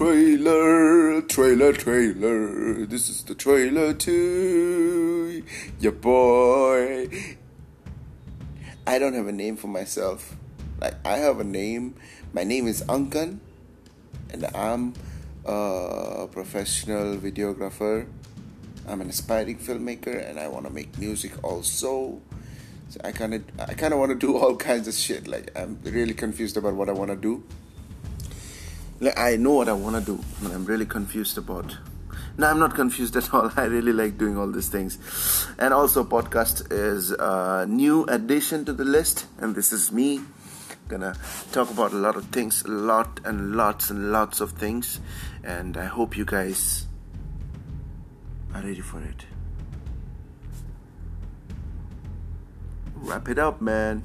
trailer, trailer, trailer. This is the trailer to your boy. I don't have a name for myself. Like I have a name. My name is Ankan, and I'm a professional videographer. I'm an aspiring filmmaker, and I want to make music also. So I kind of, I kind of want to do all kinds of shit. Like I'm really confused about what I want to do. Like I know what I want to do, but I'm really confused about. No, I'm not confused at all. I really like doing all these things. And also, podcast is a new addition to the list, and this is me gonna talk about a lot of things, a lot and lots and lots of things, and I hope you guys are ready for it. Wrap it up, man.